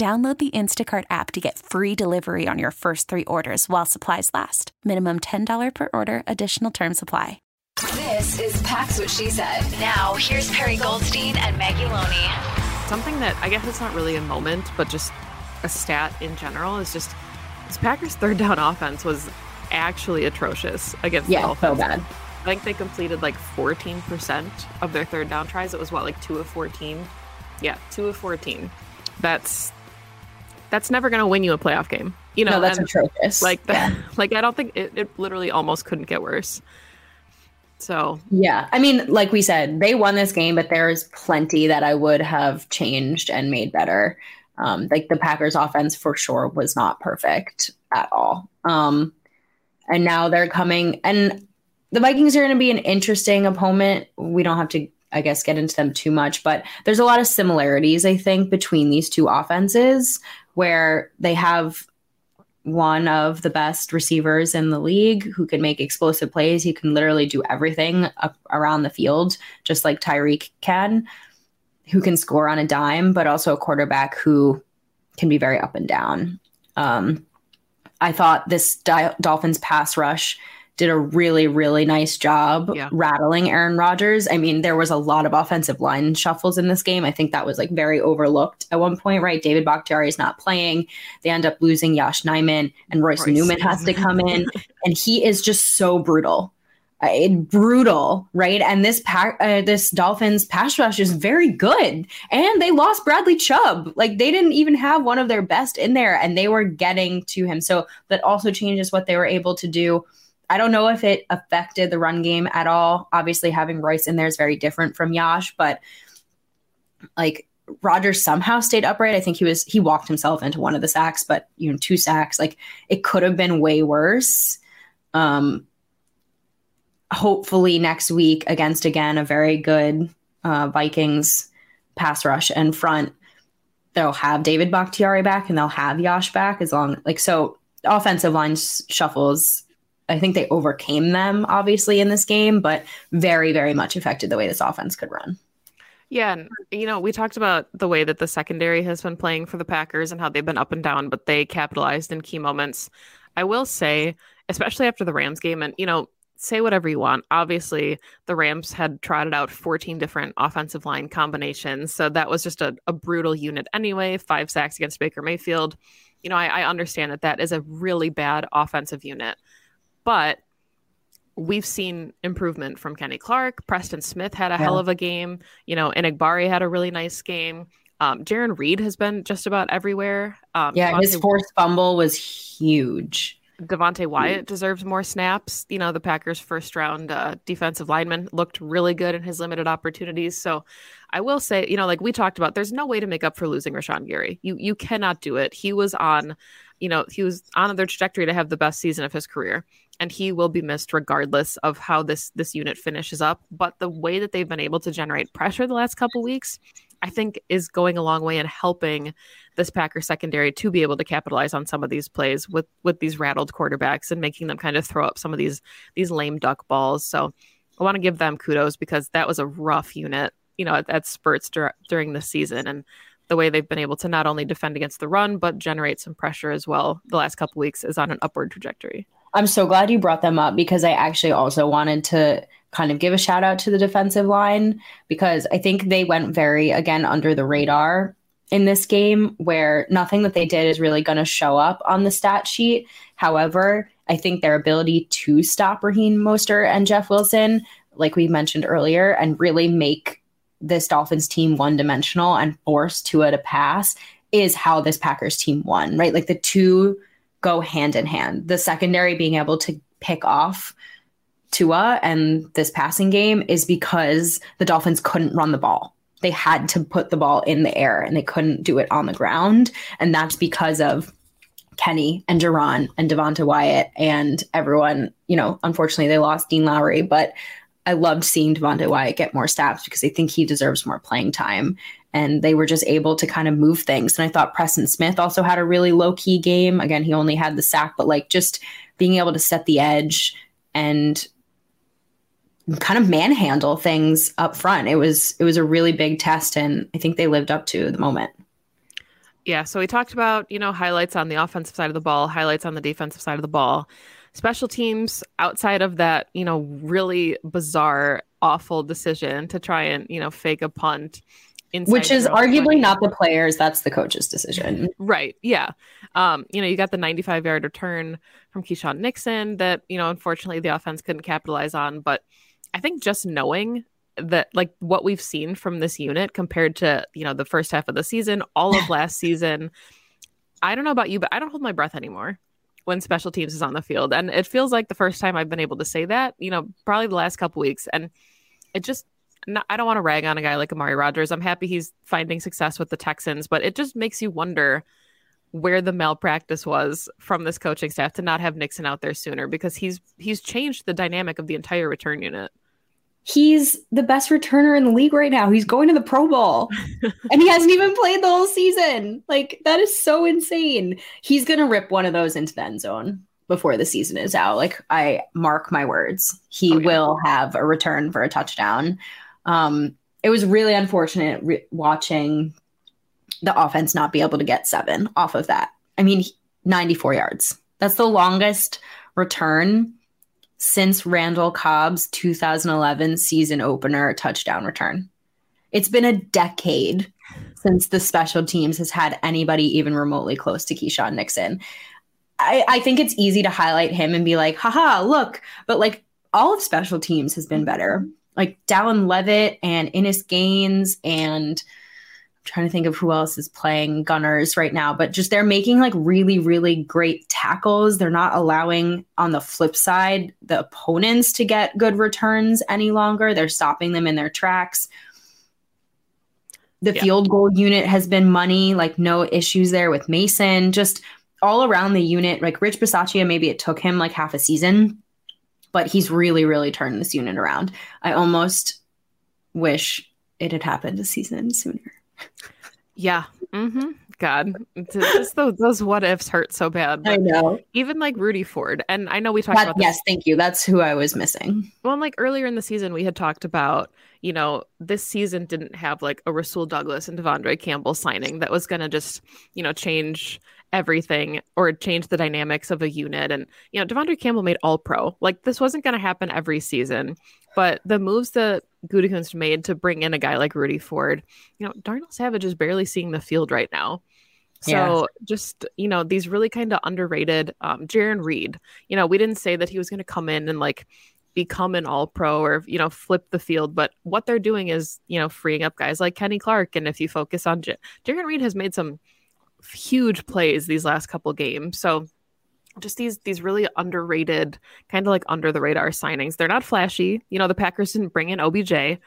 Download the Instacart app to get free delivery on your first three orders while supplies last. Minimum $10 per order, additional term supply. This is Pax What She Said. Now, here's Perry Goldstein and Maggie Loney. Something that I guess it's not really a moment, but just a stat in general is just this Packers' third down offense was actually atrocious against yeah, the Dolphins. so bad. I think they completed like 14% of their third down tries. It was what, like two of 14? Yeah, two of 14. That's that's never going to win you a playoff game. You know, no, that's and, atrocious. Like, that, like I don't think it, it literally almost couldn't get worse. So yeah, I mean, like we said, they won this game, but there's plenty that I would have changed and made better. Um, like the Packers offense for sure was not perfect at all. Um, and now they're coming, and the Vikings are going to be an interesting opponent. We don't have to, I guess, get into them too much, but there's a lot of similarities, I think, between these two offenses where they have one of the best receivers in the league who can make explosive plays. He can literally do everything around the field, just like Tyreek can, who can score on a dime, but also a quarterback who can be very up and down. Um, I thought this Dolphins pass rush did a really, really nice job Yeah. rattling Aaron Rodgers. I mean, there was a lot of offensive line shuffles in this game. I think that was like very overlooked at one point, right? David Bakhtiari is not playing. They end up losing Yosh Nijman, and Royce, Royce. Newman has to come in, and he is just so brutal. It- brutal, right? And this pack, uh, this Dolphins pass rush is very good, and they lost Bradley Chubb. Like they didn't even have one of their best in there, and they were getting to him. So that also changes what they were able to do. I don't know if it affected the run game at all. Obviously, having Royce in there is very different from Yosh, but like Rodgers somehow stayed upright. I think he was he walked himself into one of the sacks, but you know, two sacks. Like it could have been way worse. Um hopefully next week against again a very good uh Vikings pass rush and front, they'll have David Bakhtiari back and they'll have Yosh back as long like so offensive line shuffles I think they overcame them obviously in this game, but very, very much affected the way this offense could run. Yeah, and you know, we talked about the way that the secondary has been playing for the Packers and how they've been up and down, but they capitalized in key moments. I will say, especially after the Rams game, and you know, say whatever you want. Obviously, the Rams had trotted out 14 different offensive line combinations, so that was just a, a brutal unit anyway. Five sacks against Baker Mayfield. You know, I, I understand that that is a really bad offensive unit, but we've seen improvement from Kenny Clark. Preston Smith had a hell of a game. You know, Enagbare had a really nice game. Um, Jarran Reed has been just about everywhere. Um, Yeah, his Devonte- forced fumble was huge. Devonte Wyatt deserves more snaps. You know, the Packers' first round uh, defensive lineman looked really good in his limited opportunities. So I will say, you know, like we talked about, there's no way to make up for losing Rashan Gary. You you cannot do it. He was on, you know, he was on their trajectory to have the best season of his career. And he will be missed regardless of how this this unit finishes up. But the way that they've been able to generate pressure the last couple weeks, I think is going a long way in helping this Packer secondary to be able to capitalize on some of these plays with with these rattled quarterbacks and making them kind of throw up some of these these lame duck balls. So I want to give them kudos because that was a rough unit, you know, at, at spurts dur- during the season and the way they've been able to not only defend against the run but generate some pressure as well the last couple weeks is on an upward trajectory. I'm so glad you brought them up because I actually also wanted to kind of give a shout out to the defensive line because I think they went very, again, under the radar in this game where nothing that they did is really going to show up on the stat sheet. However, I think their ability to stop Raheem Mostert and Jeff Wilson, like we mentioned earlier, and really make this Dolphins team one dimensional and force Tua to pass is how this Packers team won, right? Like the two go hand in hand. The secondary being able to pick off Tua and this passing game is because the Dolphins couldn't run the ball. They had to put the ball in the air and they couldn't do it on the ground. And that's because of Kenny and Jarran and Devonte Wyatt and everyone. You know, unfortunately, they lost Dean Lowry, but I loved seeing Devonte Wyatt get more snaps because I think he deserves more playing time. And they were just able to kind of move things. And I thought Preston Smith also had a really low key game. Again, he only had the sack, but like just being able to set the edge and kind of manhandle things up front. It was it was a really big test, and I think they lived up to the moment. Yeah, so we talked about you know highlights on the offensive side of the ball, highlights on the defensive side of the ball, special teams outside of that you know really bizarre, awful decision to try and you know fake a punt. Which is arguably 20. not the players, that's the coach's decision. Right. Yeah. Um, you know, you got the 95 yard return from Keisean Nixon that, you know, unfortunately the offense couldn't capitalize on. But I think just knowing that like what we've seen from this unit compared to, you know, the first half of the season, all of last season, I don't know about you, but I don't hold my breath anymore when special teams is on the field. And it feels like the first time I've been able to say that, you know, probably the last couple weeks. And it just not, I don't want to rag on a guy like Amari Rogers. I'm happy he's finding success with the Texans, but it just makes you wonder where the malpractice was from this coaching staff to not have Nixon out there sooner because he's he's changed the dynamic of the entire return unit he's the best returner in the league right now. He's going to the Pro Bowl and he hasn't even played the whole season. Like, that is so insane. He's going to rip one of those into the end zone before the season is out. Like, I mark my words. He oh, yeah. will have a return for a touchdown. Um, it was really unfortunate re- watching the offense not be able to get seven off of that. I mean, 94 yards. That's the longest return since Randall Cobb's 2011 season opener touchdown return. It's been a decade since the special teams has had anybody even remotely close to Keisean Nixon. I, I think it's easy to highlight him and be like, haha, look, but like all of special teams has been better. Like Dallin Leavitt and Innis Gaines and I'm trying to think of who else is playing gunners right now, but just they're making like really, really great tackles. They're not allowing on the flip side the opponents to get good returns any longer. They're stopping them in their tracks. The yeah. field goal unit has been money, like no issues there with Mason. Just all around the unit, like Rich Bisaccia, maybe it took him like half a season, but he's really, really turned this unit around. I almost wish it had happened a season sooner. Yeah. Mm-hmm. God, just those, those what ifs hurt so bad. I know. Even like Rudy Ford, and I know we talked that, about this. Yes, thank you. That's who I was missing. Well, and like earlier in the season, we had talked about, you know, this season didn't have like a Rasul Douglas and De'Vondre Campbell signing that was going to just, you know, change everything or change the dynamics of a unit. And, you know, De'Vondre Campbell made all pro. Like this wasn't going to happen every season. But the moves that Gutekunst made to bring in a guy like Rudy Ford, you know, Darnell Savage is barely seeing the field right now. So yeah. just, you know, these really kind of underrated um Jarran Reed, you know, we didn't say that he was going to come in and like become an all pro or, you know, flip the field, but what they're doing is, you know, freeing up guys like Kenny Clark. And if you focus on J- Jarran Reed has made some huge plays these last couple games. So just these these really underrated, kind of like under the radar signings. They're not flashy. You know, the Packers didn't bring in OBJ,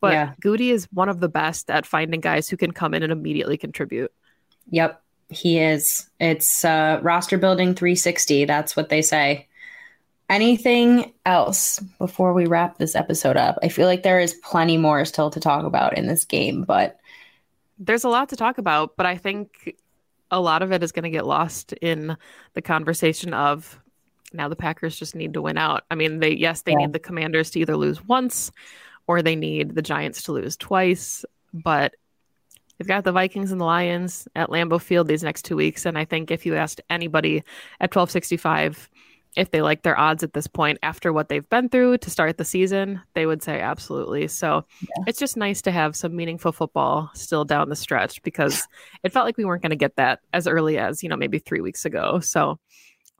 but yeah. Goody is one of the best at finding guys who can come in and immediately contribute. Yep, he is. It's uh, roster building 360. That's what they say. Anything else before we wrap this episode up? I feel like there is plenty more still to talk about in this game, but there's a lot to talk about. But I think a lot of it is going to get lost in the conversation of now the Packers just need to win out. I mean, they yes, they yeah. need the Commanders to either lose once or they need the Giants to lose twice, but they've got the Vikings and the Lions at Lambeau Field these next 2 weeks and I think if you asked anybody at 1265 if they like their odds at this point after what they've been through to start the season, they would say absolutely. So yeah. it's just nice to have some meaningful football still down the stretch because it felt like we weren't going to get that as early as, you know, maybe three weeks ago. So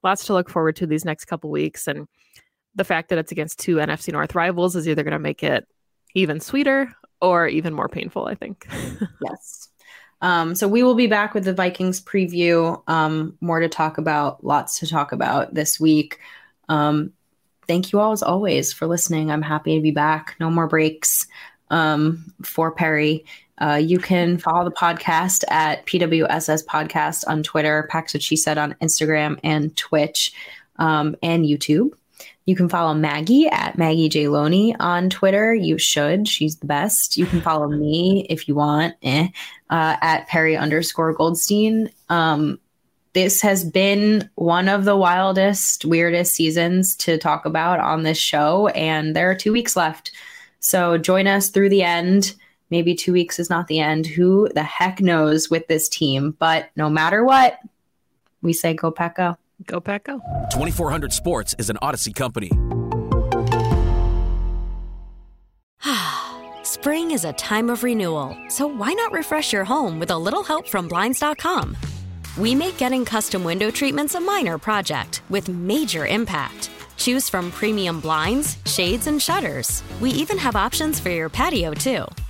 lots to look forward to these next couple weeks. And the fact that it's against two NFC North rivals is either going to make it even sweeter or even more painful, I think. yes. Um, so we will be back with the Vikings preview. Um, more to talk about, lots to talk about this week. Um, thank you all as always for listening. I'm happy to be back. No more breaks um, for Perry. Uh, you can follow the podcast at PWSS Podcast on Twitter, Pax What She Said on Instagram and Twitch um, and YouTube. You can follow Maggie at Maggie J. Loney on Twitter. You should. She's the best. You can follow me if you want eh, uh, at Perry underscore Goldstein. Um, this has been one of the wildest, weirdest seasons to talk about on this show, and there are two weeks left. So join us through the end. Maybe two weeks is not the end. Who the heck knows with this team? But no matter what, we say go pack. Go Pack Go. 2400 Sports is an Audacy company. Spring is a time of renewal, so why not refresh your home with a little help from Blinds.com? We make getting custom window treatments a minor project with major impact. Choose from premium blinds, shades, and shutters. We even have options for your patio, too.